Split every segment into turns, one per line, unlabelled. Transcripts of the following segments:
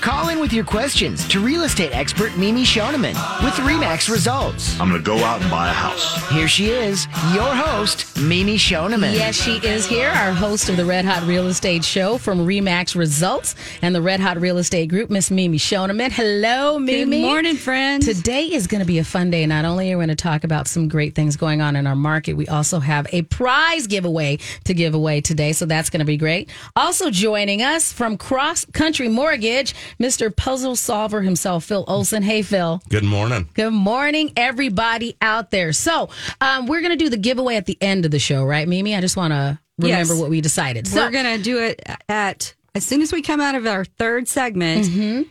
Call in with your questions to real estate expert Mimi Schoneman with Remax Results.
I'm going to go out and buy a house.
Here she is, your host, Mimi Schoneman.
Yes, she is here, our host of the Red Hot Real Estate Show from Remax Results and the Red Hot Real Estate Group, Miss Mimi Schoneman. Hello, Mimi.
Good morning, friends.
Today is going to be a fun day. Not only are we going to talk about some great things going on in our market, we also have a prize giveaway to give away today. So that's going to be great. Also joining us from Cross Country Mortgage, Mr. Puzzle Solver himself, Phil Olson. Hey, Phil.
Good morning.
Good morning, everybody out there. So, um, we're going to do the giveaway at the end of the show, right, Mimi? I just want to remember
Yes.
what we decided. So,
We're going to do it at as soon as we come out of our third segment.
Mm-hmm.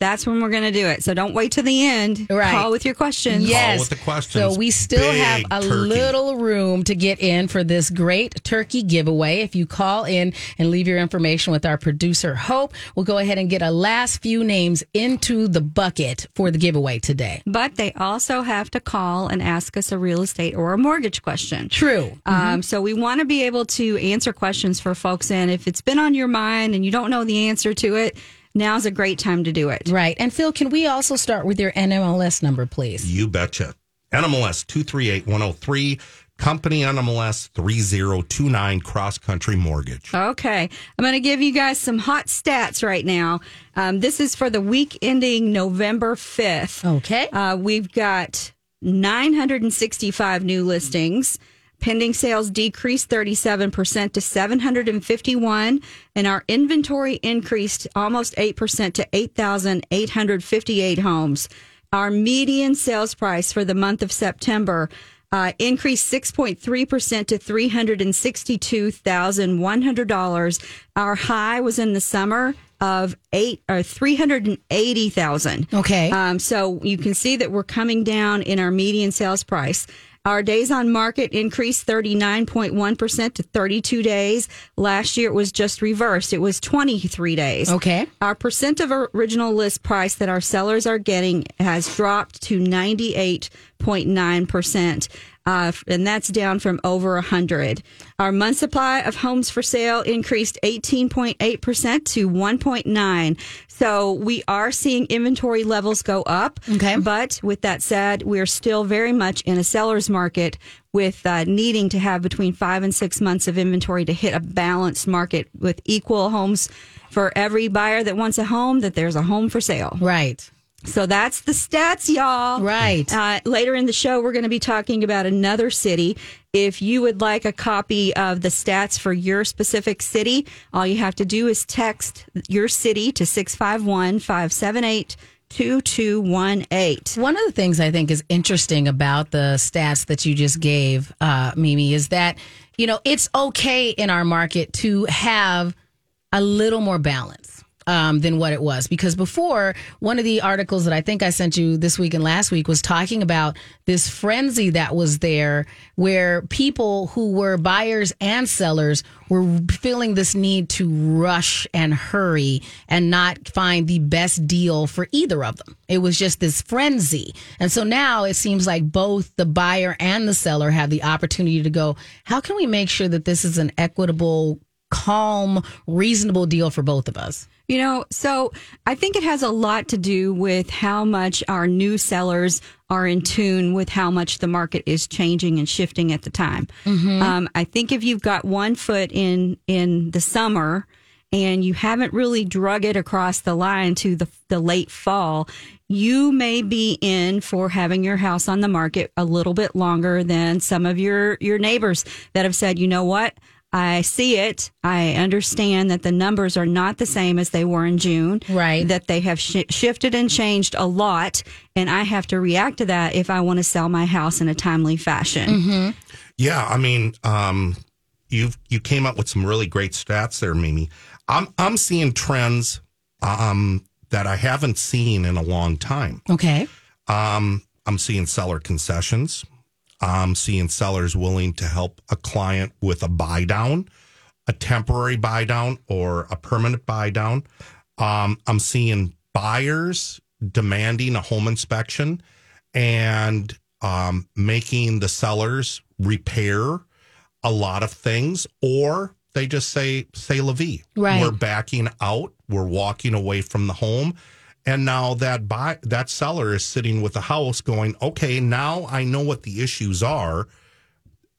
That's when we're going to do it. So don't wait to the end.
Right.
Call with your questions.
Yes.
with the questions.
So we still
Big
have a
turkey.
little room to get in for this great turkey giveaway. If you call in and leave your information with our producer, Hope, we'll go ahead and get a last few names into the bucket for the giveaway today.
But they also have to call and ask us a real estate or a mortgage question.
True.
Um, so we want to be able to answer questions for folks. And if it's been on your mind and you don't know the answer to it, now's a great time to do it.
Right. And Phil, can we also start with your NMLS number, please?
You betcha. NMLS 238103, company NMLS 3029, cross country mortgage.
Okay. I'm going to give you guys some hot stats right now. Um, this is for the week ending November 5th.
Okay.
Uh, we've got 965 new listings. Pending sales decreased 37% to 751, and our inventory increased almost 8% to 8,858 homes. Our median sales price for the month of September uh, increased 6.3% to $362,100. Our high was in the summer of eight or 380,000.
Okay.
Um, so you can see that we're coming down in our median sales price. Our days on market increased 39.1% to 32 days. Last year it was just reversed. It was 23 days.
Okay.
Our percent of original list price that our sellers are getting has dropped to 98.9%. Uh, and that's down from over 100. Our month supply of homes for sale increased 18.8% to 1.9. So we are seeing inventory levels go up.
Okay.
But with that said, we're still very much in a seller's market with uh, needing to have between five and six months of inventory to hit a balanced market with equal homes for every buyer that wants a home, that there's a home for sale.
Right.
So that's the stats, y'all.
Right.
Uh, later in the show, we're going to be talking about another city. If you would like a copy of the stats for your specific city, all you have to do is text your city to 651 578 2218.
One of the things I think is interesting about the stats that you just gave, uh, Mimi, is that, you know, it's okay in our market to have a little more balance. Um, than what it was because before one of the articles that I think I sent you this week and last week was talking about this frenzy that was there where people who were buyers and sellers were feeling this need to rush and hurry and not find the best deal for either of them. It was just this frenzy. And so now it seems like both the buyer and the seller have the opportunity to go, how can we make sure that this is an equitable, calm, reasonable deal for both of us?
You know, so I think it has a lot to do with how much our new sellers are in tune with how much the market is changing and shifting at the time. Um, I think if you've got one foot in in the summer and you haven't really drug it across the line to the the late fall, you may be in for having your house on the market a little bit longer than some of your your neighbors that have said, you know what. I see it. I understand that the numbers are not the same as they were in June.
Right.
That they have sh- shifted and changed a lot. And I have to react to that if I want to sell my house in a timely fashion.
Yeah, I mean, um, you you came up with some really great stats there, Mimi. I'm I'm seeing trends um, that I haven't seen in a long time.
Okay.
Um, I'm seeing seller concessions. I'm seeing sellers willing to help a client with a buy down, a temporary buy down, or a permanent buy down. Um, I'm seeing buyers demanding a home inspection and um, making the sellers repair a lot of things, or they just say, say la vie.
Right.
We're backing out. We're walking away from the home. And now that buy that seller is sitting with the house going, okay, now I know what the issues are.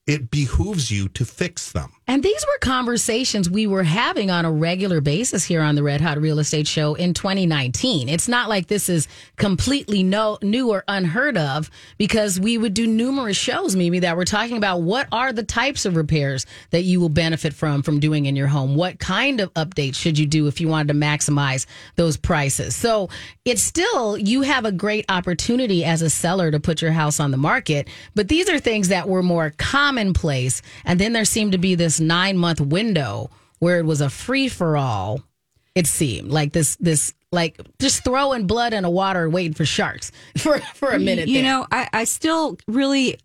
It behooves you to fix them.
And these were conversations we were having on a regular basis here on the Red Hot Real Estate Show in 2019. It's not like this is completely no, new or unheard of because we would do numerous shows, Mimi, that were talking about what are the types of repairs that you will benefit from from doing in your home. What kind of updates should you do if you wanted to maximize those prices? So it's still you have a great opportunity as a seller to put your house on the market, but these are things that were more commonplace. And then there seemed to be this nine month window where it was a free for all. It seemed like this, this, like just throwing blood in a water, waiting for sharks for for a minute.
You
there.
know, I, I still really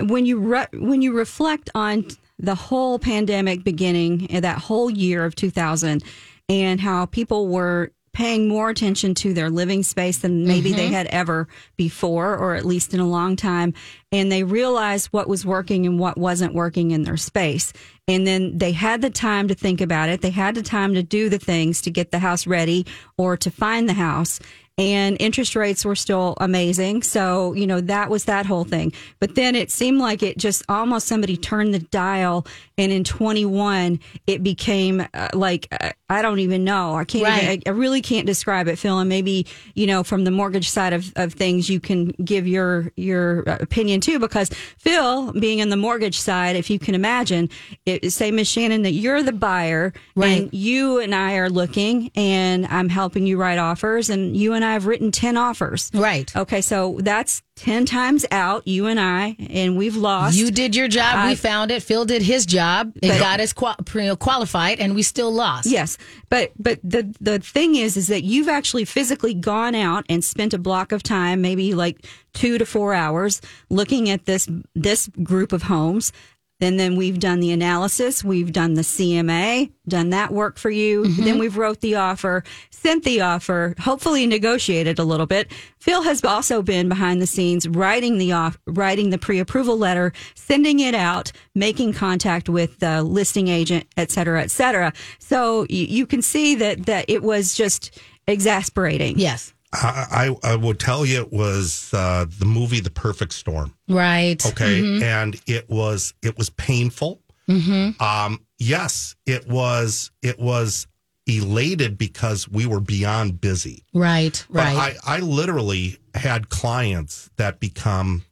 when you re, when you reflect on the whole pandemic beginning and that whole year of 2000 and how people were paying more attention to their living space than maybe they mm-hmm. had ever before or at least in a long time. And they realized what was working and what wasn't working in their space. And then they had the time to think about it. They had the time to do the things to get the house ready or to find the house and interest rates were still amazing. So, you know, that was that whole thing. But then it seemed like it just almost somebody turned the dial and in 21 it became uh, like uh, I don't even know. I can't
Right.
even, I, I really can't describe it, Phil, and maybe, you know, from the mortgage side of, of things you can give your your uh, opinion too because Phil, being in the mortgage side, if you can imagine, it, say Miss Shannan that you're the buyer
Right.
and you and I are looking and I'm helping you write offers and you and I have written 10 offers.
Right.
Okay, so that's 10 times out, you and I, and we've lost.
You did your job. we found it. Phil did his job. It got us qua- pre- qualified, and we still lost.
Yes, but but the the thing is, is that you've actually physically gone out and spent a block of time, maybe like two to four hours, looking at this this group of homes. And then we've done the analysis, we've done the CMA, done that work for you. Mm-hmm. Then we've wrote the offer, sent the offer, hopefully negotiated a little bit. Phil has also been behind the scenes writing the off, writing the pre-approval letter, sending it out, making contact with the listing agent, et cetera, et cetera. So you, you can see that that it was just exasperating.
Yes.
I, I, I would tell you it was uh, the movie The Perfect Storm.
Right.
Okay,
Mm-hmm.
and it was it was painful. Um, yes, it was it was elated because we were beyond busy.
Right.
But
Right.
I, I literally had clients that become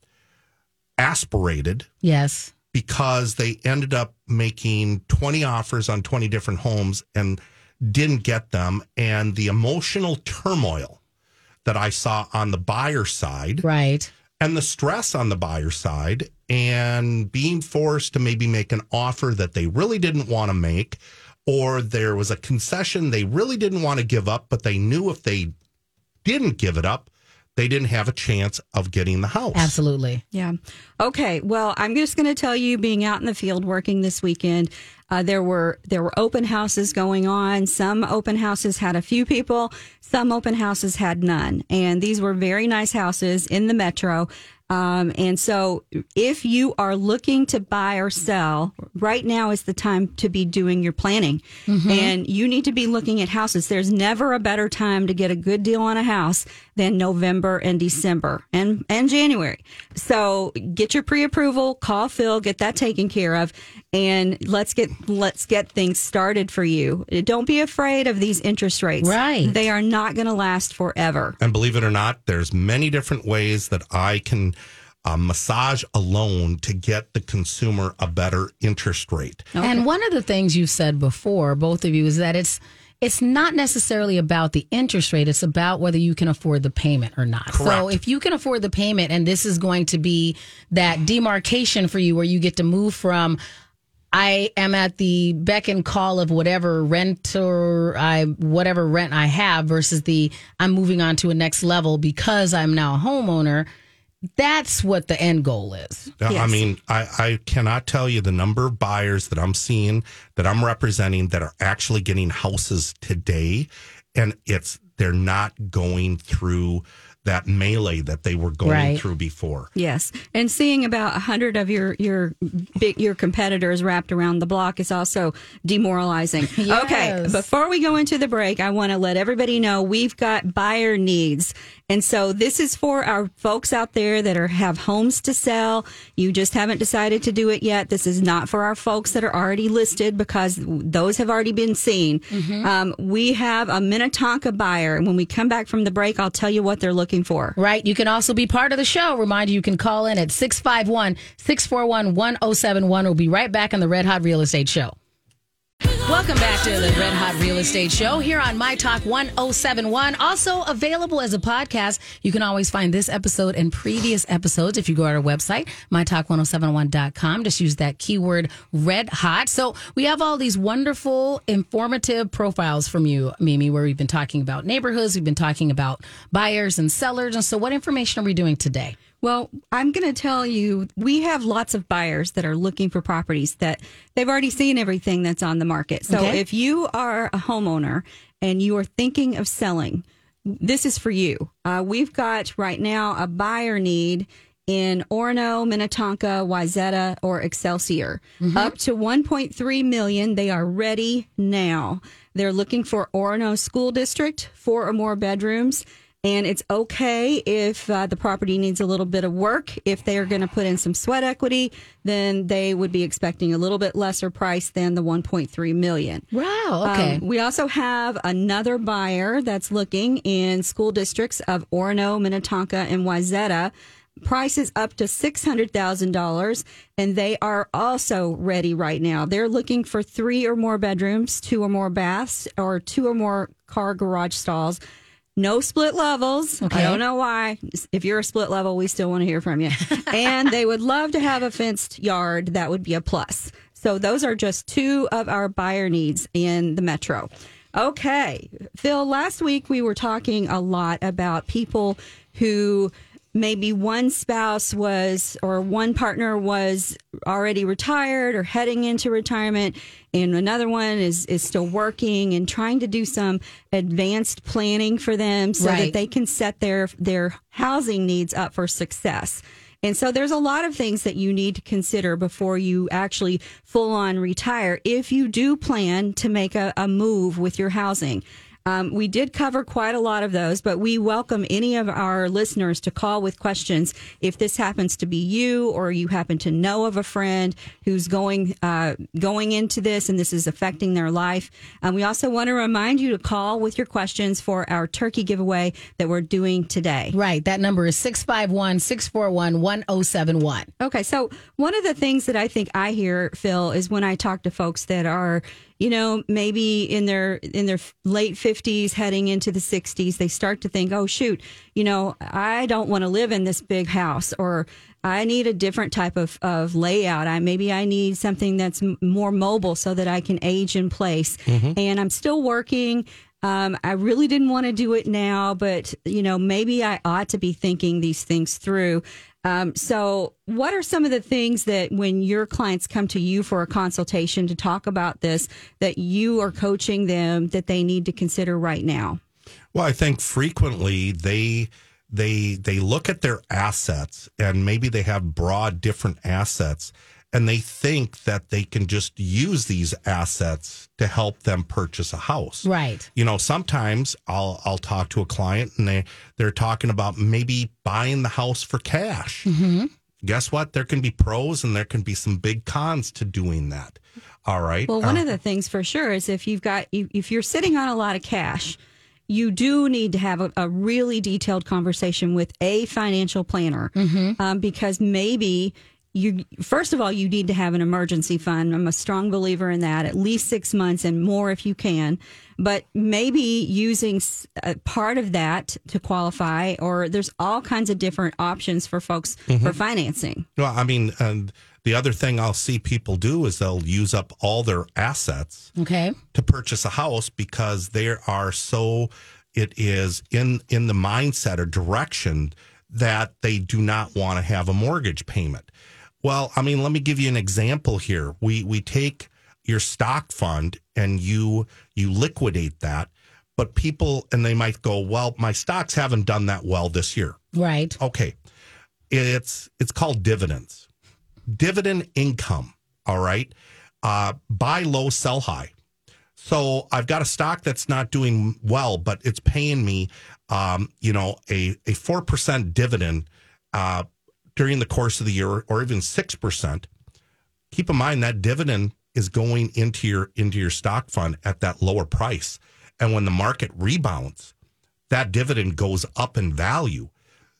aspirated
yes.
because they ended up making 20 offers on 20 different homes and didn't get them. And the emotional turmoil that I saw on the buyer side
Right.
and the stress on the buyer side and being forced to maybe make an offer that they really didn't want to make or there was a concession they really didn't want to give up but they knew if they didn't give it up they didn't have a chance of getting the house
Absolutely.
Yeah. Okay. Well, I'm just going to tell you, being out in the field working this weekend, uh, there were there were open houses going on. Some open houses had a few people. Some open houses had none, and these were very nice houses in the metro. Um, and so, if you are looking to buy or sell, right now is the time to be doing your planning. And you need to be looking at houses. There's never a better time to get a good deal on a house than November and December and, and January. So get your pre-approval, call Phil, get that taken care of, and let's get let's get things started for you. Don't be afraid of these interest rates.
Right.
They are not going to last forever.
and believe it or not there's many different ways that i can uh, massage a loan to get the consumer a better interest rate
And one of the things you've said before, both of you, is that it's it's not necessarily about the interest rate. It's about whether you can afford the payment or not. So if you can afford the payment, and this is going to be that demarcation for you, where you get to move from. I am at the beck and call of whatever rent or I whatever rent I have versus the I'm moving on to a next level because I'm now a homeowner. That's what the end goal is.
Yeah, I mean, I, I cannot tell you the number of buyers that I'm seeing that I'm representing that are actually getting houses today. and it's they're not going through that melee that they were going
Right.
through before.
Yes, and seeing about a hundred of your your big your competitors wrapped around the block is also demoralizing. Okay, before we go into the break, I want to let everybody know we've got buyer needs, and so this is for our folks out there that are have homes to sell. You just haven't decided to do it yet. This is not for our folks that are already listed because those have already been seen. Um, we have a Minnetonka buyer, and when we come back from the break, I'll tell you what they're looking for.
Right. You can also be part of the show. Remind you, you can call in at 651 641 1071. We'll be right back on the Red Hot Real Estate Show. Welcome back to the Red Hot Real Estate Show here on My Talk 1071. Also available as a podcast. You can always find this episode and previous episodes if you go to our website, mytalk1071.com. Just use that keyword red hot. So we have all these wonderful, informative profiles from you, Mimi, where we've been talking about neighborhoods, we've been talking about buyers and sellers. And so, what information are we doing today?
Well, I'm going to tell you, we have lots of buyers that are looking for properties that they've already seen everything that's on the market. So
Okay.
if you are a homeowner and you are thinking of selling, this is for you. Uh, we've got right now a buyer need in Orono, Minnetonka, Wayzata, or Excelsior. Up to 1.3 million. They are ready now. They're looking for Orono School District, four or more bedrooms. And it's okay if uh, the property needs a little bit of work. If they are going to put in some sweat equity, then they would be expecting a little bit lesser price than the 1.3 million.
Wow. Okay.
Um, we also have another buyer that's looking in school districts of Orono, Minnetonka, and Wayzata. Price is up to six hundred thousand dollars, and they are also ready right now. They're looking for three or more bedrooms, two or more baths, or two or more car garage stalls. No split levels.
Okay.
I don't know why. If you're a split level, we still want to hear from you. and they would love to have a fenced yard. That would be a plus. So those are just two of our buyer needs in the metro. Okay. Phil, last week we were talking a lot about people who maybe one spouse was or one partner was already retired or heading into retirement and another one is is still working and trying to do some advanced planning for them so
Right.
that they can set their their housing needs up for success. And so there's a lot of things that you need to consider before you actually full on retire if you do plan to make a, a move with your housing. Um, we did cover quite a lot of those, but we welcome any of our listeners to call with questions if this happens to be you or you happen to know of a friend who's going uh, going into this and this is affecting their life. Um, we also want to remind you to call with your questions for our turkey giveaway that we're doing today.
Right. That number is 651 641 1071.
Okay, so one of the things that I think I hear, Phil, is when I talk to folks that are, you know, maybe in their in their late fifties, heading into the sixties, they start to think, oh shoot, you know, I don't want to live in this big house, or I need a different type of, of layout. I maybe I need something that's m- more mobile so that I can age in place. Mm-hmm. And I'm still working. Um, I really didn't want to do it now, but you know, maybe I ought to be thinking these things through. Um, so, what are some of the things that when your clients come to you for a consultation to talk about this, that you are coaching them that they need to consider right now?
Well, I think frequently they they they look at their assets and maybe they have broad different assets and they think that they can just use these assets to help them purchase a house.
Right.
You know, sometimes I'll I'll talk to a client and they they're talking about maybe buying the house for cash.
Mm-hmm.
Guess what? There can be pros and there can be some big cons to doing that. All right.
Well, one
Uh,
of the things for sure is if you've got if you're sitting on a lot of cash, you do need to have a, a really detailed conversation with a financial planner um, because maybe you first of all you need to have an emergency fund. I'm a strong believer in that, at least six months and more if you can. But maybe using s- a part of that to qualify, or there's all kinds of different options for folks mm-hmm. for financing.
Well, I mean, and the other thing I'll see people do is they'll use up all their assets
Okay.
to purchase a house because they are so it is in in the mindset or direction that they do not want to have a mortgage payment. Well, I mean, let me give you an example here. We we take your stock fund and you you liquidate that but people and they might go, well, my stocks haven't done that well this year.
Right.
Okay, it's it's called dividends, dividend income. All right, uh, buy low, sell high. So I've got a stock that's not doing well, but it's paying me, um, you know, a a four percent dividend uh, during the course of the year, or even six percent. Keep in mind that dividend is going into your into your stock fund at that lower price, and when the market rebounds, that dividend goes up in value.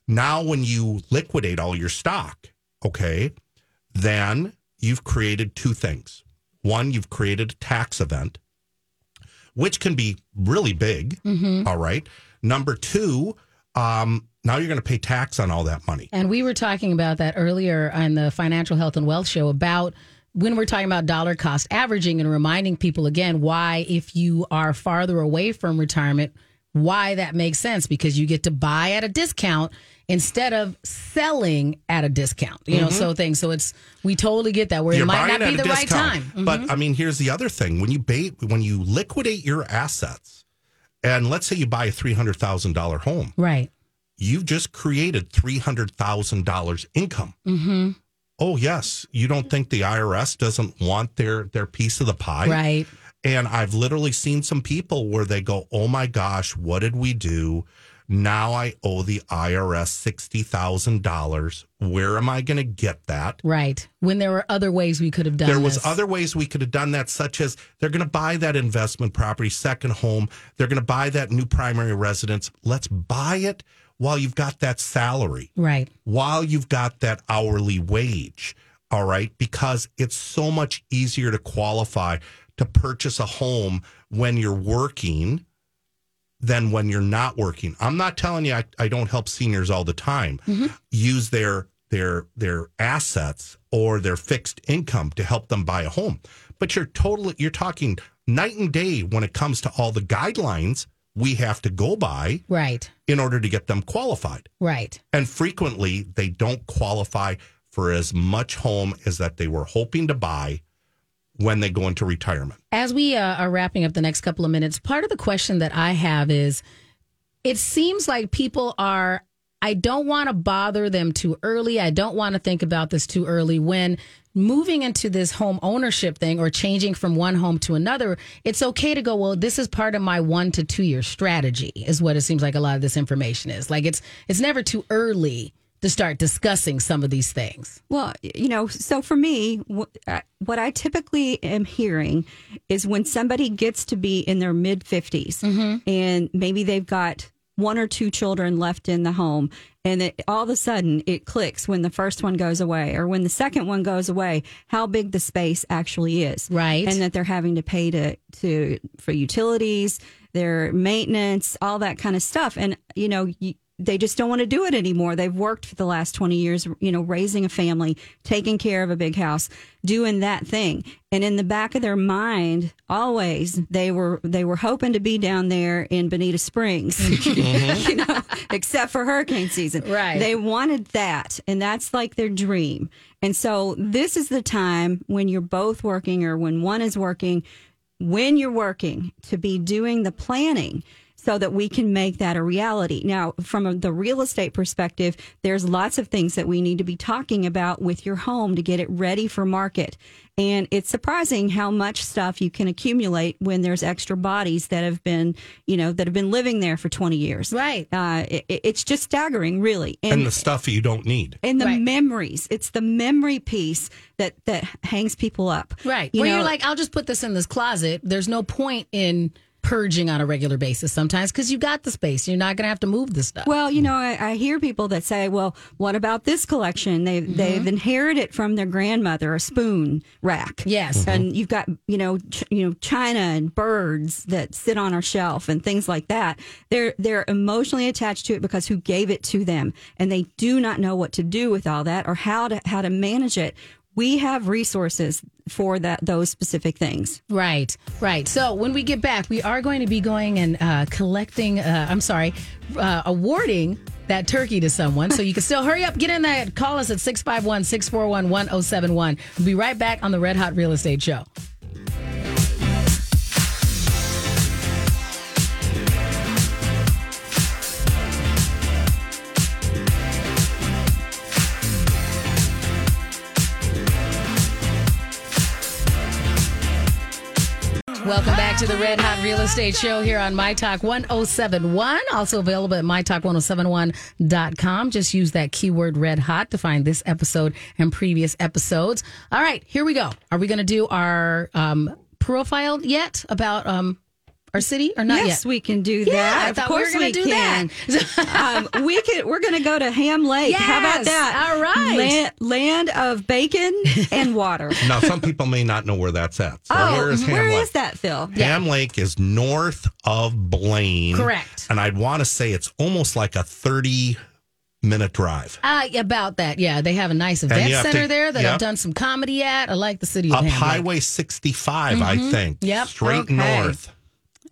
Now, when you liquidate all your stock, okay, then you've created two things. One, you've created a tax event, which can be really big. Mm-hmm. all right. Number two, um, now you're going to pay tax on all that money.
And we were talking about that earlier on the Financial Health and Wealth Show about when we're talking about dollar cost averaging and reminding people again why, if you are farther away from retirement, why that makes sense because you get to buy at a discount instead of selling at a discount. You know, so things. So it's we totally get that where it might not be the right time. Mm-hmm.
But I mean, here's the other thing: when you ba- when you liquidate your assets, and let's say you buy a three hundred thousand dollar home,
Right.
you've just created three hundred thousand dollars income. Mm-hmm. Oh yes, you don't think the IRS doesn't want their their piece of the pie,
Right.
And I've literally seen some people where they go, "Oh my gosh, what did we do? Now I owe the IRS sixty thousand dollars. Where am I going to get that?"
Right. When there were other ways we could have done
There was
this.
other ways we could have done that, such as they're going to buy that investment property, second home. They're going to buy that new primary residence. Let's buy it while you've got that salary,
Right.
while you've got that hourly wage. All right, because it's so much easier to qualify to purchase a home when you're working than when you're not working. I'm not telling you I, I don't help seniors all the time mm-hmm. use their their their assets or their fixed income to help them buy a home. But you're totally you're talking night and day when it comes to all the guidelines we have to go by
Right.
in order to get them qualified.
Right.
And frequently they don't qualify for as much home as that they were hoping to buy when they go into retirement.
As we uh, are wrapping up the next couple of minutes, part of the question that I have is it seems like people are, I don't want to bother them too early. I don't want to think about this too early when moving into this home ownership thing or changing from one home to another. It's okay to go, well, this is part of my one to two year strategy, is what it seems like a lot of this information is. Like it's, it's never too early to start discussing some of these things.
Well, you know, so for me, uh, what I typically am hearing is when somebody gets to be in their mid 50s and maybe they've got one or two children left in the home, and it, all of a sudden it clicks when the first one goes away or when the second one goes away, how big the space actually is.
Right.
And that they're having to pay to, to for utilities, their maintenance, all that kind of stuff. And, you know, you, they just don't want to do it anymore. They've worked for the last 20 years, you know, raising a family, taking care of a big house, doing that thing. And in the back of their mind, always they were they were hoping to be down there in Bonita Springs. Mm-hmm. you know, except for hurricane season.
Right.
They wanted that, and that's like their dream. And so this is the time when you're both working or when one is working, when you're working to be doing the planning so that we can make that a reality. Now, from the real estate perspective, there's lots of things that we need to be talking about with your home to get it ready for market. And it's surprising how much stuff you can accumulate when there's extra bodies that have been, you know, that have been living there for 20 years.
Right.
Uh, it, it's just staggering, really.
And the stuff you don't need.
and the
Right.
memories. It's the memory piece that that hangs people up.
Right.
You
Where
know,
you're like, I'll just put this in this closet. There's no point in purging on a regular basis sometimes because you got the space. You're not going to have to move the stuff.
Well, you know, I, I hear people that say, "Well, what about this collection? They've
Mm-hmm.
they've inherited from their grandmother a spoon rack.
Yes.
and you've got you know ch- you know china and birds that sit on our shelf and things like that. They're they're emotionally attached to it because who gave it to them, and they do not know what to do with all that or how to how to manage it. We have resources for that those specific things.
Right, right. So when we get back, we are going to be going and uh, collecting, uh, I'm sorry, uh, awarding that turkey to someone. So you can still hurry up, get in there, call us at 651 641 1071. We'll be right back on the Red Hot Real Estate Show. Back to the Red Hot Real Estate Show here on My Talk 1071. Also available at MyTalk1071.com. Just use that keyword red hot to find this episode and previous episodes. All right, here we go. Are we going to do our um, profile yet about um, our city or not
yes,
yet?
we can do that.
Yeah, I
of
thought we were
course
gonna
we
do
can. um, we can. We're going to go to Ham Lake. How about that?
all right.
Land, land of bacon and water.
Now, some people may not know where that's at. So
oh,
where is Ham
where
Lake?
is that, Phil?
Ham Lake is north of Blaine.
Correct.
And I'd want to say it's almost like a 30 minute drive.
Uh, about that, yeah. They have a nice event center
to-
there that
yep.
I've done some comedy at. I like the city of
Up
Ham Lake.
Highway 65, I think.
Mm-hmm. Yep.
Straight
Okay.
north.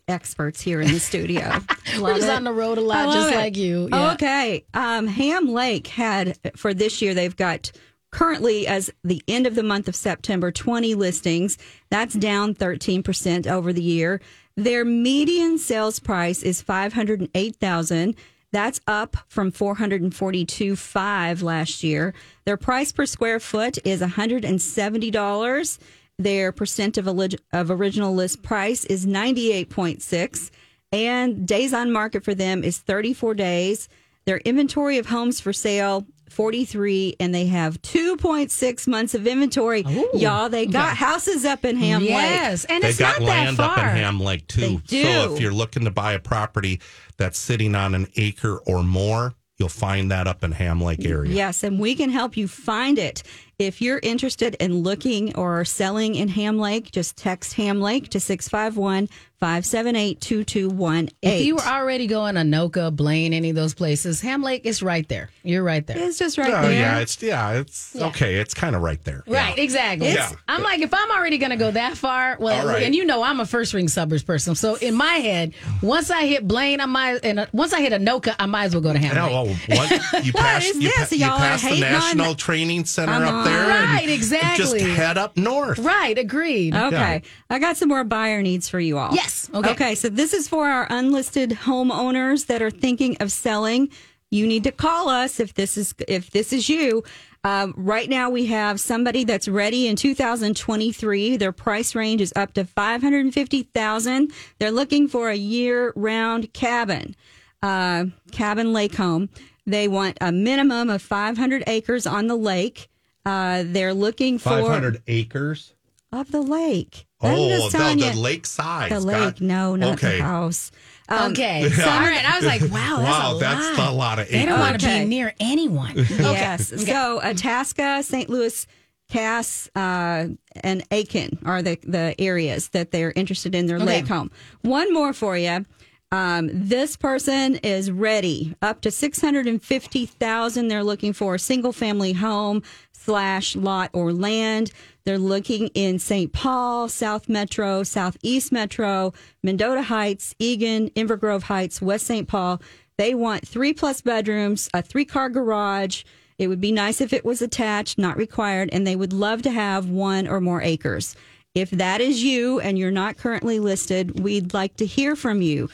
Experts here in the studio.
We're just
it.
on the road a lot, just
it.
like you. Yeah.
Okay. Um, Ham Lake had for this year, they've got currently as the end of the month of September, 20 listings. That's down 13% over the year. Their median sales price is 508,000. That's up from 442.5 last year. Their price per square foot is $170. Their percent of, olig- of original list price is 98.6 and days on market for them is 34 days. Their inventory of homes for sale 43 and they have 2.6 months of inventory. Y'all, they got houses up in Ham Lake.
Yes, and
They've
it's
got
not that
land
far.
up in Ham Lake too.
They do.
So if you're looking to buy a property that's sitting on an acre or more, you'll find that up in Ham Lake area.
Yes, and we can help you find it. If you're interested in looking or selling in Ham Lake, just text Ham Lake to 651 578 2218.
If you were already going to Anoka, Blaine, any of those places, Ham Lake is right there. You're right there.
It's just right
Oh,
there.
yeah, it's yeah, it's okay. It's kind of right there.
Right,
Yeah.
exactly.
Yeah.
I'm like, if I'm already going to go that far, well,
All right.
and you know, I'm a first ring suburbs person. So in my head, once I hit Blaine, I might, and uh, once I hit Anoka, I might as well go to Ham
Yeah,
Lake.
well, what, you pass,
is
you,
this?
pa- you
Y'all are
pass the
hating on-
National Training Center
Come
up there.
on.
and
Right, exactly.
Just head up north.
Right, agreed.
Okay. I got some more buyer needs for you all.
Yes, okay.
Okay. So this is for our unlisted homeowners that are thinking of selling. You need to call us if this is if this is you. Um, right now, we have somebody that's ready in 2023. Their price range is up to 550000 They're looking for a year-round cabin, uh, cabin lake home. They want a minimum of 500 acres on the lake. Uh, they're looking for
500 acres.
of the lake. I'm
Oh,
just
the,
telling
the
you.
lake side.
The lake, no, not
okay.
the house. Um,
okay. So, all right. I was like, wow, that's
Wow,
a
that's
lot.
a lot of
They don't want to
Okay.
be near anyone.
Yes. So Itasca, St. Louis, Cass, uh, and Aitkin are the, the areas that they're interested in their
Okay.
lake home. One more for you. Um, this person is ready up to six hundred and fifty thousand. They're looking for a single family home slash lot or land. They're looking in St. Paul, South Metro, Southeast Metro, Mendota Heights, Eagan, Inver Grove Heights, West St. Paul. They want three plus bedrooms, a three car garage. It would be nice if it was attached, not required, and they would love to have one or more acres. If that is you and you're not currently listed, we'd like to hear from you.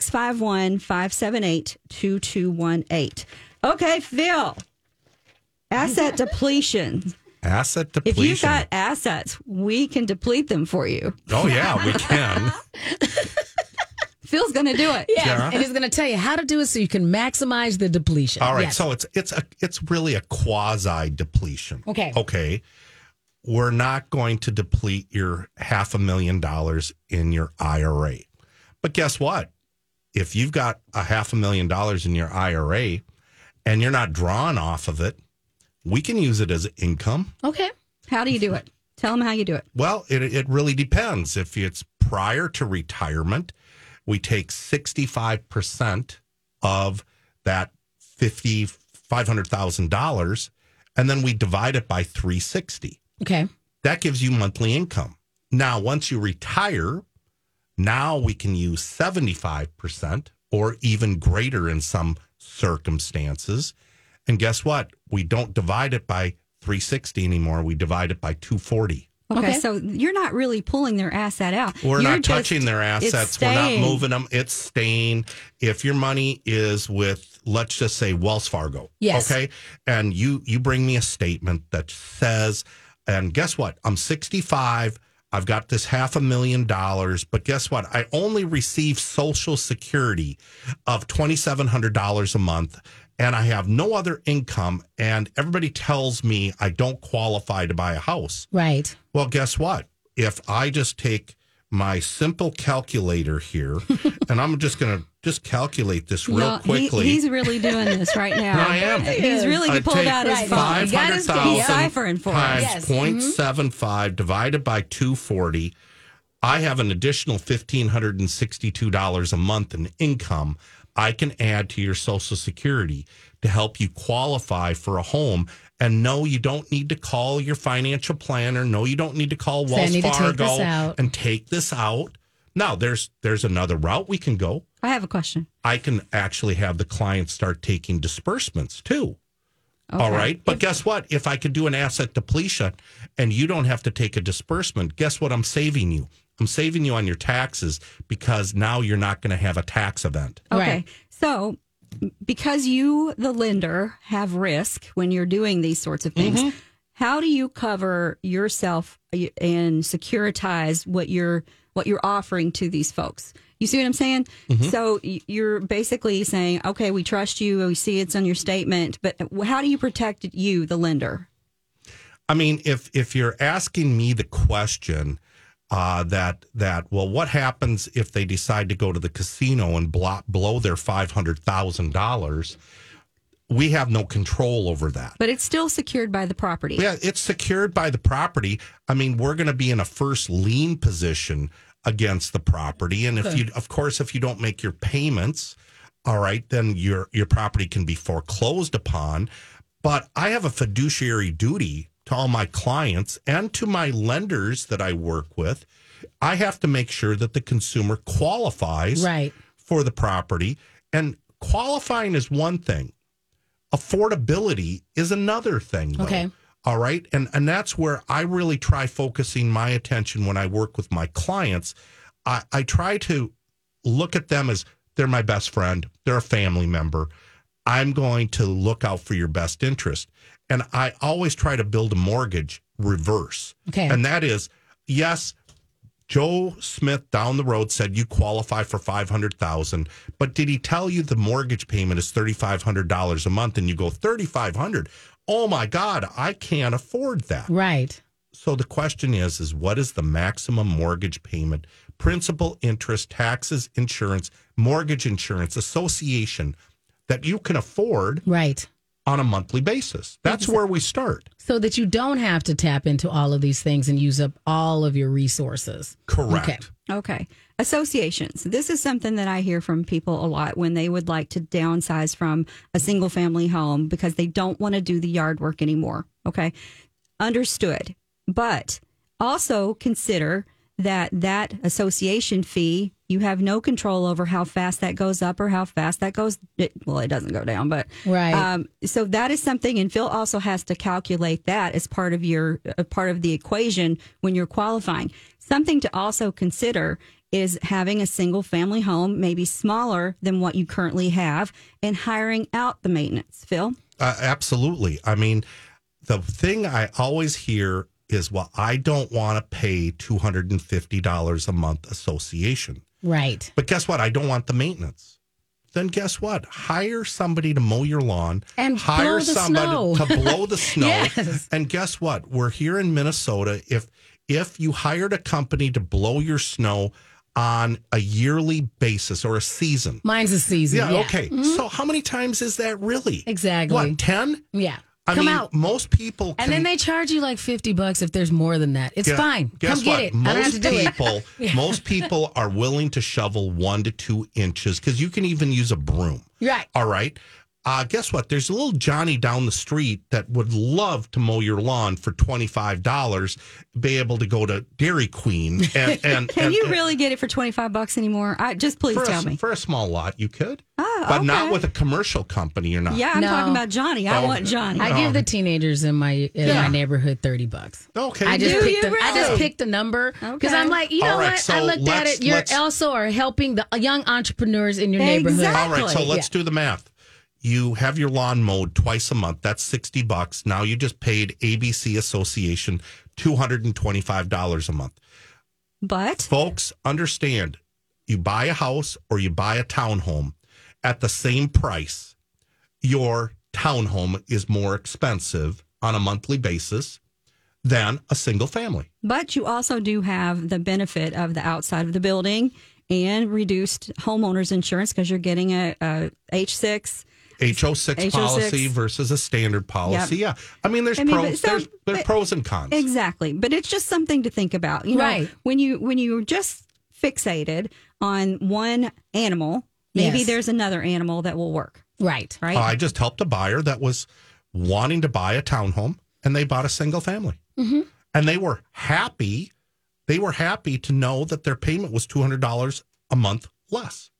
651 578 2218. Okay, Phil. Asset depletion.
Asset depletion.
If you've got assets, we can deplete them for you.
oh, yeah, we can.
Phil's going to do it.
Yeah.
Yeah.
And he's going to tell you how to do it so you can maximize the depletion.
All right,
Yes.
so it's it's a it's really a quasi depletion.
Okay.
Okay. We're not going to deplete your half a million dollars in your IRA. But guess what? If you've got a half a million dollars in your IRA and you're not drawing off of it, we can use it as income.
okay.
How do you do it? Tell them how you do it.
Well, it, it really depends. If it's prior to retirement, we take 65% of that fifty five hundred thousand dollars and then we divide it by 360.
Okay.
That gives you monthly income. Now, once you retire, now we can use 75% or even greater in some circumstances. And guess what? We don't divide it by 360 anymore. We divide it by 240.
Okay,
Okay.
so you're not really pulling their asset out.
We're
You're
not
just-
touching their assets. We're not moving them. It's staying. If your money is with, let's just say Wells Fargo,
Yes.
okay, and you you bring me a statement that says, and guess what? I'm 65. I've got this half a million dollars, but guess what? I only receive Social Security of $2,700 a month and I have no other income. And everybody tells me I don't qualify to buy a house.
Right.
Well, guess what? If I just take my simple calculator here and I'm just going to just calculate this real
No, he-
quickly.
he's really doing this right now.
I am.
He's really
I
pulled out his phone. He got his-
500,000
for
times.
Yes.
0.75 divided by 240 i have an additional $1562 a month in income i can add to your social security to help you qualify for a home and no you don't need to call your financial planner no you don't need to call
Say, I
wells
need to take
fargo
this out.
and take this out now there's there's another route we can go
I have a question.
i can actually have the client start taking disbursements too all right. But guess what? If I could do an asset depletion and you don't have to take a disbursement, guess what I'm saving you? I'm saving you on your taxes because now you're not going to have a tax event.
Okay.
Right.
So, because you, the lender, have risk when you're doing these sorts of things,
Mm-hmm.
how do you cover yourself and securitize what you're what you're offering to these folks? You see what I'm saying?
Mm-hmm.
So you're basically saying, okay, we trust you. We see it's on your statement, but how do you protect you, the lender?
I mean, if if you're asking me the question uh, that that well, what happens if they decide to go to the casino and blow, blow their five hundred thousand dollars? We have no control over that.
But it's still secured by the property.
Yeah, it's secured by the property. I mean, we're going to be in a first lien position against the property, and if you, of course, if you don't make your payments, all right, then your your property can be foreclosed upon. But I have a fiduciary duty to all my clients and to my lenders that I work with. I have to make sure that the consumer qualifies
Right.
for the property, and qualifying is one thing affordability is another thing though.
Okay.
all right and and that's where i really try focusing my attention when i work with my clients i i try to look at them as they're my best friend they're a family member i'm going to look out for your best interest and i always try to build a mortgage reverse
Okay.
and that is yes Joe Smith down the road said you qualify for five hundred thousand, but did he tell you the mortgage payment is thirty five hundred dollars a month, and you go thirty five hundred? Oh my God, I can't afford that.
Right.
So the question is, is what is the maximum mortgage payment, principal, interest, taxes, insurance, mortgage insurance, association that you can afford
Right.
On a monthly basis? That's where we start.
So that you don't have to tap into all of these things and use up all of your resources.
Correct.
Okay.
Okay. Associations. This is something that I hear from people a lot when they would like to downsize from a single family home because they don't want to do the yard work anymore. Okay. Understood. But also consider that that association fee, you have no control over how fast that goes up or how fast that goes. It, well, it doesn't go down, but
Right.
Um, so that is something, and Phil also has to calculate that as part of your uh, part of the equation when you're qualifying. Something to also consider is having a single family home, maybe smaller than what you currently have, and hiring out the maintenance. Phil,
Uh, absolutely. I mean, the thing I always hear is, well, I don't want to pay $250 a month association.
Right.
But guess what? I don't want the maintenance. Then guess what? Hire somebody to mow your lawn
And
hire somebody
snow.
to blow the snow.
Yes.
And guess what? We're here in Minnesota. If if you hired a company to blow your snow on a yearly basis or a season,
Mine's a season.
yeah,
Yeah.
okay. Mm-hmm. So how many times is that really?
Exactly.
What, 10?
Yeah.
I
Come
mean,
out.
most people
And then they charge you like 50 bucks if there's more than that. It's
Yeah.
fine.
Guess
Come get
what?
it.
Most
I don't have to do it.
people, most people are willing to shovel one to two inches because you can even use a broom.
Right.
All right. Uh, guess what? There's a little Johnny down the street that would love to mow your lawn for twenty five dollars. Be able to go to Dairy Queen and and
can
and-
you
and-
really get it for twenty five bucks anymore? I just please tell
a,
me.
for a small lot you could,
Oh,
but not with a commercial company. You're not.
Yeah, I'm
No.
talking about Johnny. I
Oh,
want Johnny.
I give the teenagers in my in
Yeah.
my neighborhood 30 bucks.
Okay.
I just
Do
picked
you
a, I just picked a number because
Okay.
I'm like, you know
All right,
what?
so
I looked at it. You're also are helping the young entrepreneurs in your neighborhood.
Exactly.
All right, so let's do the math. You have your lawn mowed twice a month. That's 60 bucks. Now you just paid ABC Association $225 a month.
But
Folks, understand you buy a house or you buy a townhome at the same price, your townhome is more expensive on a monthly basis than a single family.
but you also do have the benefit of the outside of the building and reduced homeowners insurance because you're getting a, a H6.
HO6
HO6.
policy versus a standard policy. Yeah. I mean, there's
I mean,
pros,
so-
there's, there's
but-
pros and cons.
Exactly. But it's just something to think about. You know,
Right.
when you when you're just fixated on one animal, maybe
Yes.
there's another animal that will work.
Right.
Right.
I just helped a buyer that was wanting to buy a townhome and they bought a single family.
Mm-hmm.
And they were happy. They were happy to know that their payment was $200 a month less.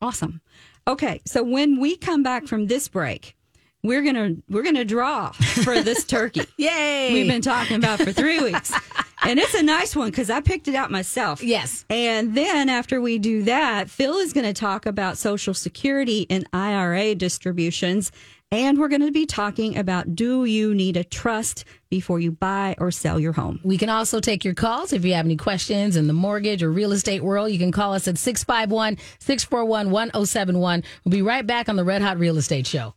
Awesome. Okay, so when we come back from this break, we're gonna we're gonna draw for this turkey.
Yay.
We've been talking about for three weeks, and it's a nice one because I picked it out myself.
Yes.
And then after we do that, Phil is going to talk about Social Security and IRA distributions. And we're going to be talking about do you need a trust before you buy or sell your home?
We can also take your calls if you have any questions in the mortgage or real estate world. You can call us at 651 641 1071. We'll be right back on the Red Hot Real Estate Show.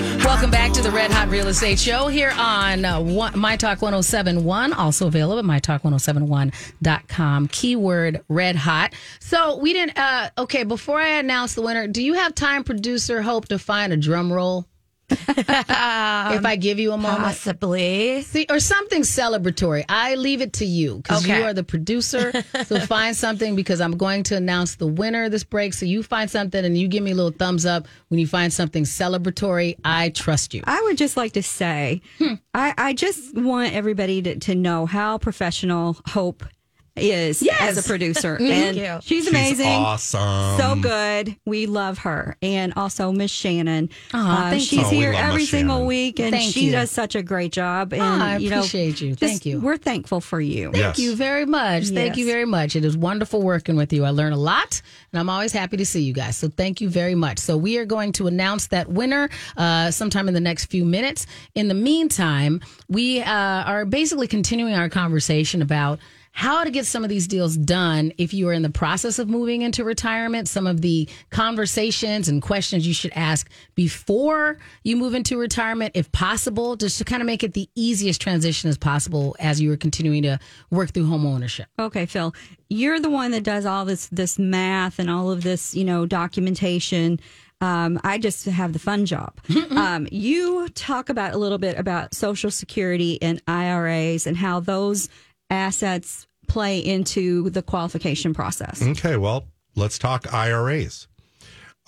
Welcome back to the Red Hot Real Estate Show here on uh, My Talk 1071, also available at MyTalk1071.com. Keyword Red Hot. So we didn't, uh, okay, before I announce the winner, do you have time, producer Hope, to find a drum roll? if I give you a moment?
Possibly.
See, or something celebratory. I leave it to you because
Okay.
you are the producer. so find something because I'm going to announce the winner of this break. So you find something and you give me a little thumbs up when you find something celebratory. I trust you.
I would just like to say, hmm. I, I just want everybody to, to know how professional Hope is as a producer. and
you.
she's
She's
amazing.
awesome.
So good. We love her. And also Miss Shannan. Uh,
thank
she's
you. Oh,
here every
Miss
single
Shannan.
week and
Thank
she
you.
does such a great job. And
Aw, I
you know,
appreciate you.
just-
Thank you.
We're thankful for you.
Yes.
Thank you very much. Thank you very much. It is wonderful working with you. I learn a lot, and I'm always happy to see you guys. So thank you very much. So we are going to announce that winner uh, sometime in the next few minutes. In the meantime, we uh, are basically continuing our conversation about how to get some of these deals done if you are in the process of moving into retirement, some of the conversations and questions you should ask before you move into retirement, if possible, just to kind of make it the easiest transition as possible as you are continuing to work through home ownership.
Okay, Phil, you're the one that does all this this math and all of this, you know, documentation. Um, I just have the fun job. um, you talk about a little bit about Social Security and IRAs and how those assets play into the qualification process.
Okay, well, let's talk IRAs.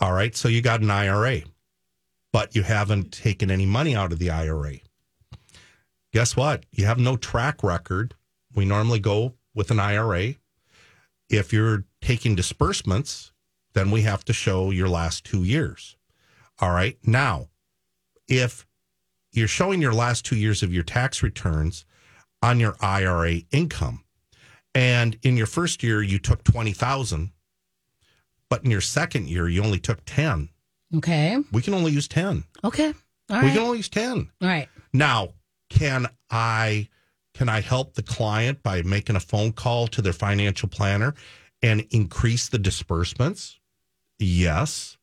All right, so you got an IRA, but you haven't taken any money out of the IRA. Guess what? You have no track record. We normally go with an IRA. If you're taking disbursements, then we have to show your last two years. All right, now, if you're showing your last two years of your tax returns on your IRA income, and in your first year you took 20,000 but in your second year you only took 10
Okay.
we can only use 10
Okay. All
we
right.
can only use 10
All right.
now can i can i help the client by making a phone call to their financial planner and increase the disbursements yes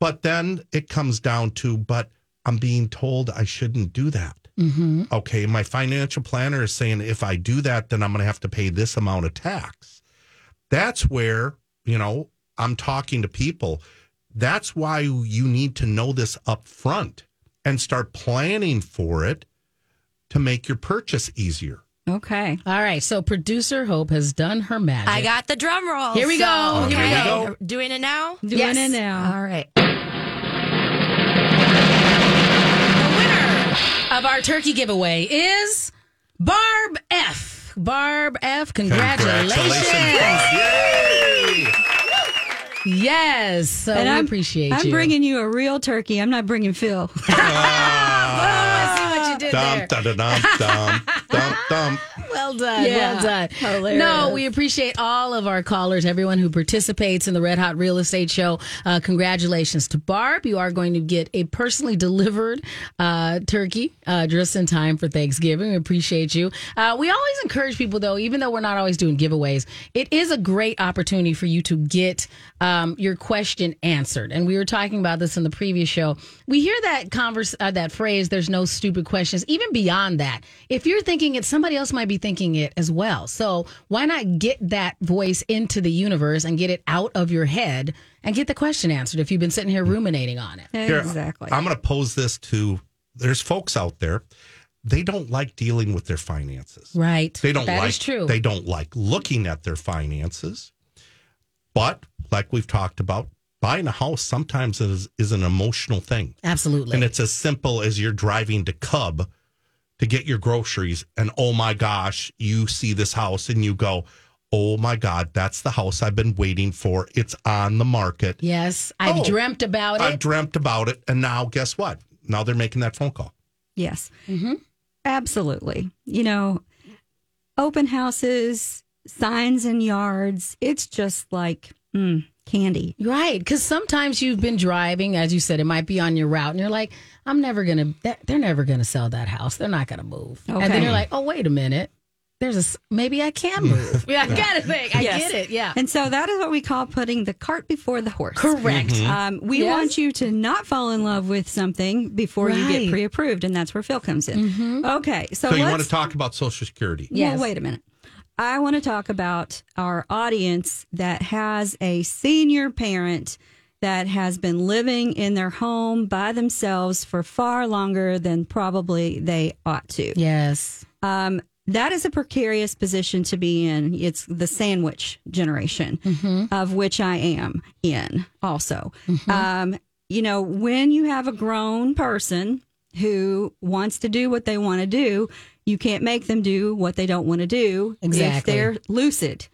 but then it comes down to but i'm being told i shouldn't do that
Mm-hmm.
okay, my financial planner is saying if I do that, then I'm going to have to pay this amount of tax. That's where, you know, I'm talking to people. That's why you need to know this up front and start planning for it to make your purchase easier.
Okay.
All right. So producer Hope has done her magic.
I got the drum roll.
Here we
so,
go. Here we
go.
Doing it now?
Doing
Yes.
it now.
All right.
of our turkey giveaway is Barb F. Barb F. Congratulations.
Yay!
Yes. So
And
we
I'm,
appreciate
I'm
you.
bringing you a real turkey. I'm not bringing Phil.
Oh, I see what you did
Dum,
there.
dum, dum, dum, dum, dum, dum.
Well done.
Yeah.
Well done.
Hilarious.
No, we appreciate all of our callers, everyone who participates in the Red Hot Real Estate Show. Uh, congratulations to Barb. You are going to get a personally delivered uh, turkey uh, just in time for Thanksgiving. We appreciate you. Uh, we always encourage people, though, even though we're not always doing giveaways, it is a great opportunity for you to get um, your question answered. And we were talking about this in the previous show. We hear that converse, uh, that phrase, there's no stupid questions. Even beyond that, if you're thinking it, somebody else might be thinking it as well. So why not get that voice into the universe and get it out of your head and get the question answered if you've been sitting here ruminating on it?
Here,
Exactly.
I'm going to pose this to there's folks out there. They don't like dealing with their finances.
Right.
They don't
That
like
is true.
they don't like looking at their finances. But like we've talked about, buying a house sometimes is, is an emotional thing.
Absolutely.
And it's as simple as you're driving to Cub to get your groceries and oh my gosh, you see this house and you go, "Oh my god, that's the house I've been waiting for. It's on the market."
yes. I've
Oh,
dreamt about it.
I've dreamt about it and now guess what? Now they're making that phone call.
Yes. Absolutely. You know, open houses, signs in yards, it's just like mm, candy.
Right, because sometimes you've been driving, as you said, it might be on your route, and you're like, "I'm never gonna. They're never gonna sell that house. They're not gonna move."
Okay.
And then you're like, "Oh, wait a minute. There's a, maybe I can move. yeah, I gotta think. I
Yes.
get it. Yeah,
And so that is what we call putting the cart before the horse.
correct.
Um, we
Yes.
want you to not fall in love with something before you
Right. Mm-hmm.
get pre-approved, and that's where Phil comes in. Okay, so,
So you want to talk about social security.
Yes.
Well, wait a minute. I want to talk about our audience that has a senior parent that has been living in their home by themselves for far longer than probably they ought to.
Yes,
Um, that is a precarious position to be in. It's the sandwich generation, of which I am in also. Um, you know, when you have a grown person who wants to do what they want to do, you can't make them do what they don't want to do if they're lucid.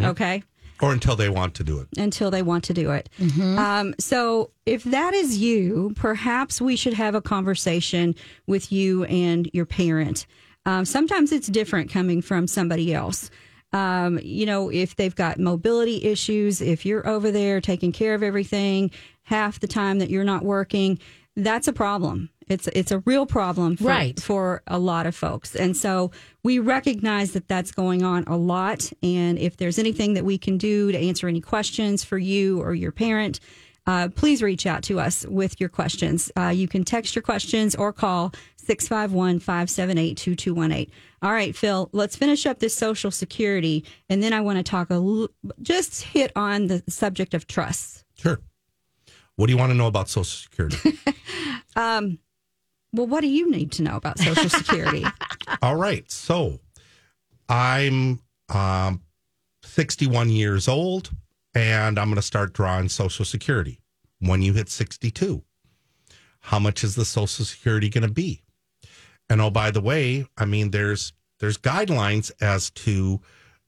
Okay
Or until they want to do it.
until they want to do it. Um, so, if that is you, perhaps we should have a conversation with you and your parent. Um, sometimes it's different coming from somebody else. Um, you know, if they've got mobility issues, if you're over there taking care of everything half the time that you're not working, that's a problem. It's it's a real problem for,
Right.
for a lot of folks. And so we recognize that that's going on a lot. And if there's anything that we can do to answer any questions for you or your parent, uh, please reach out to us with your questions. Uh, you can text your questions or call 651 578 2218. All right, Phil, let's finish up this Social Security. And then I want to talk a l- just hit on the subject of trusts.
Sure. What do you want to know about social security?
Well, what do you need to know about Social Security?
All right. So I'm um, 61 years old and I'm going to start drawing Social Security. When you hit 62, how much is the Social Security going to be? And oh, by the way, I mean, there's there's guidelines as to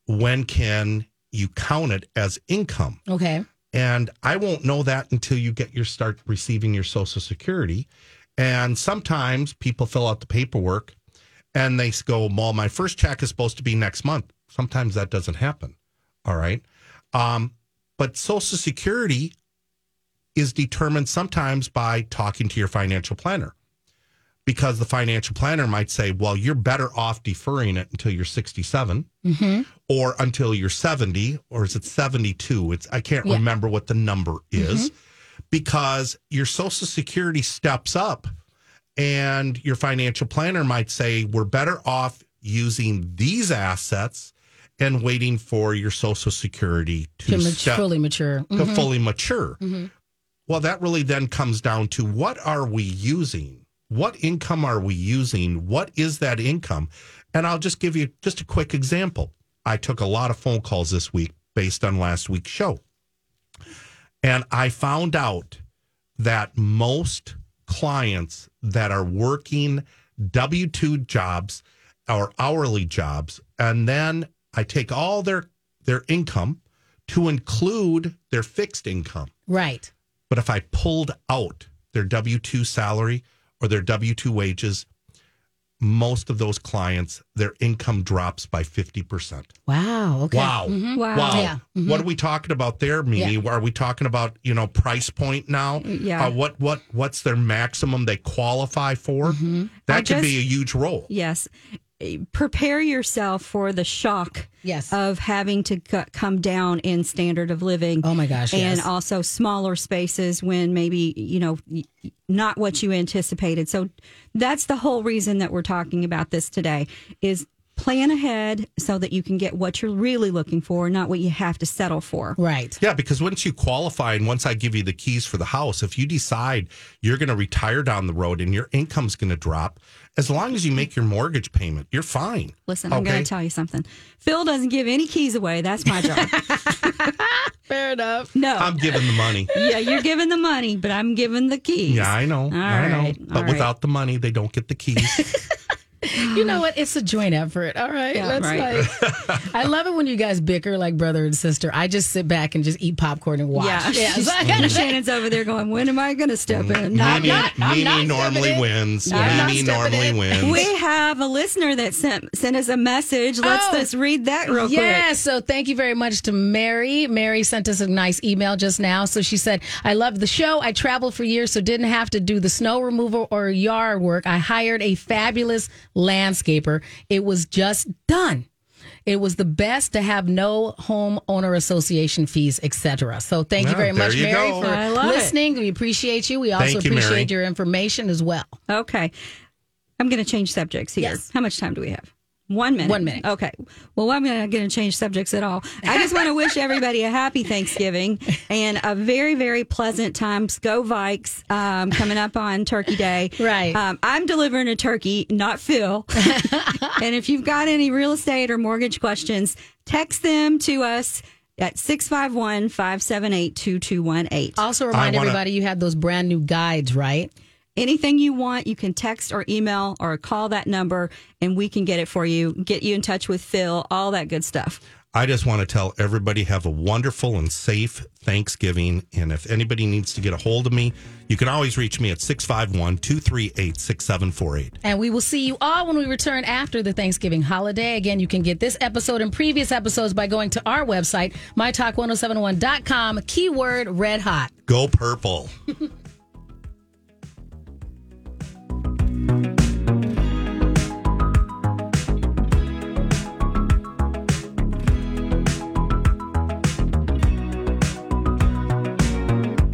when can you count it as income.
okay.
And I won't know that until you get your start receiving your social security. And sometimes people fill out the paperwork and they go, Well, my first check is supposed to be next month. Sometimes that doesn't happen. All right. Um, but social security is determined sometimes by talking to your financial planner because the financial planner might say, well, you're better off deferring it until you're 67 or until you're 70 or is it 72 it's i can't
Yeah.
remember what the number is because your social security steps up and your financial planner might say we're better off using these assets and waiting for your social security to,
To
step-
fully mature.
to mm-hmm. fully mature. Mm-hmm. Well, that really then comes down to what are we using? What income are we using? What is that income? And I'll just give you just a quick example. I took a lot of phone calls this week based on last week's show. And I found out that most clients that are working W 2 jobs or hourly jobs, and then I take all their, their income to include their fixed income.
Right.
But if I pulled out their W 2 salary or their W 2 wages, most of those clients, their income drops by 50%.
Wow. Okay.
Wow.
Wow.
Wow.
Yeah. Mm-hmm.
What are we talking about there, Mimi? Are we talking about, you know, price point now?
Yeah.
Uh, what what what's their maximum they qualify for?
Mm-hmm.
That
I
could be a huge role.
Yes. Prepare yourself for the shock
Yes.
of having to c- come down in standard of living.
Oh my gosh,
And
yes.
also smaller spaces when maybe, you know, not what you anticipated. So that's the whole reason that we're talking about this today is plan ahead so that you can get what you're really looking for, not what you have to settle for.
Right.
Yeah, because once you qualify and once I give you the keys for the house, if you decide you're going to retire down the road and your income's going to drop, as long as you make your mortgage payment, you're fine.
Listen, I'm going to tell you something. Phil doesn't give any keys away. That's my job.
Fair enough.
No.
I'm giving the money.
yeah, you're giving the money, but I'm giving the keys.
Yeah, I know.
All
I know. But
all right.
without the money, they don't get the keys.
You know what? It's a joint effort. All right.
Yeah,
Let's
right.
like I love it when you guys bicker like brother and sister. I just sit back and just eat popcorn and watch.
Yeah,
so I gotta-
Shannan's over there going, "When am I going to step mm-hmm. in?" Not,
Mimi,
not.
I'm
Mimi
not
normally
stepping in.
wins.
I'm not
Mimi
stepping
normally
in.
wins.
We have a listener that sent sent us a message. Let's
Oh.
just read that real quick.
Yeah, so thank you very much to Mary. Mary sent us a nice email just now. So she said, I love the show. I traveled for years, so didn't have to do the snow removal or yard work. I hired a fabulous landscaper. It was just done. It was the best to have no homeowner association fees, etc. So thank you very much,
you
Mary,
go.
for
I love it.
listening. We appreciate you. We also
Thank you, Mary.
appreciate your information as well.
Okay, I'm going to change subjects here.
Yes.
How much time do we have? One minute.
One minute.
Okay. Well, I'm not going to change subjects at all. I just want to wish everybody a happy Thanksgiving and a very, very pleasant time. Go Vikes um, coming up on Turkey Day.
Right.
Um, I'm delivering a turkey, not Phil. and if you've got any real estate or mortgage questions, text them to us at 651 578 2218.
Also, remind
wanna-
everybody you had those brand new guides, right?
Anything you want, you can text or email or call that number and we can get it for you, get you in touch with Phil, all that good stuff.
I just want to tell everybody have a wonderful and safe Thanksgiving. And if anybody needs to get a hold of me, you can always reach me at 651 238 6748.
And we will see you all when we return after the Thanksgiving holiday. Again, you can get this episode and previous episodes by going to our website, mytalk1071.com, keyword red hot.
Go purple. Thank you.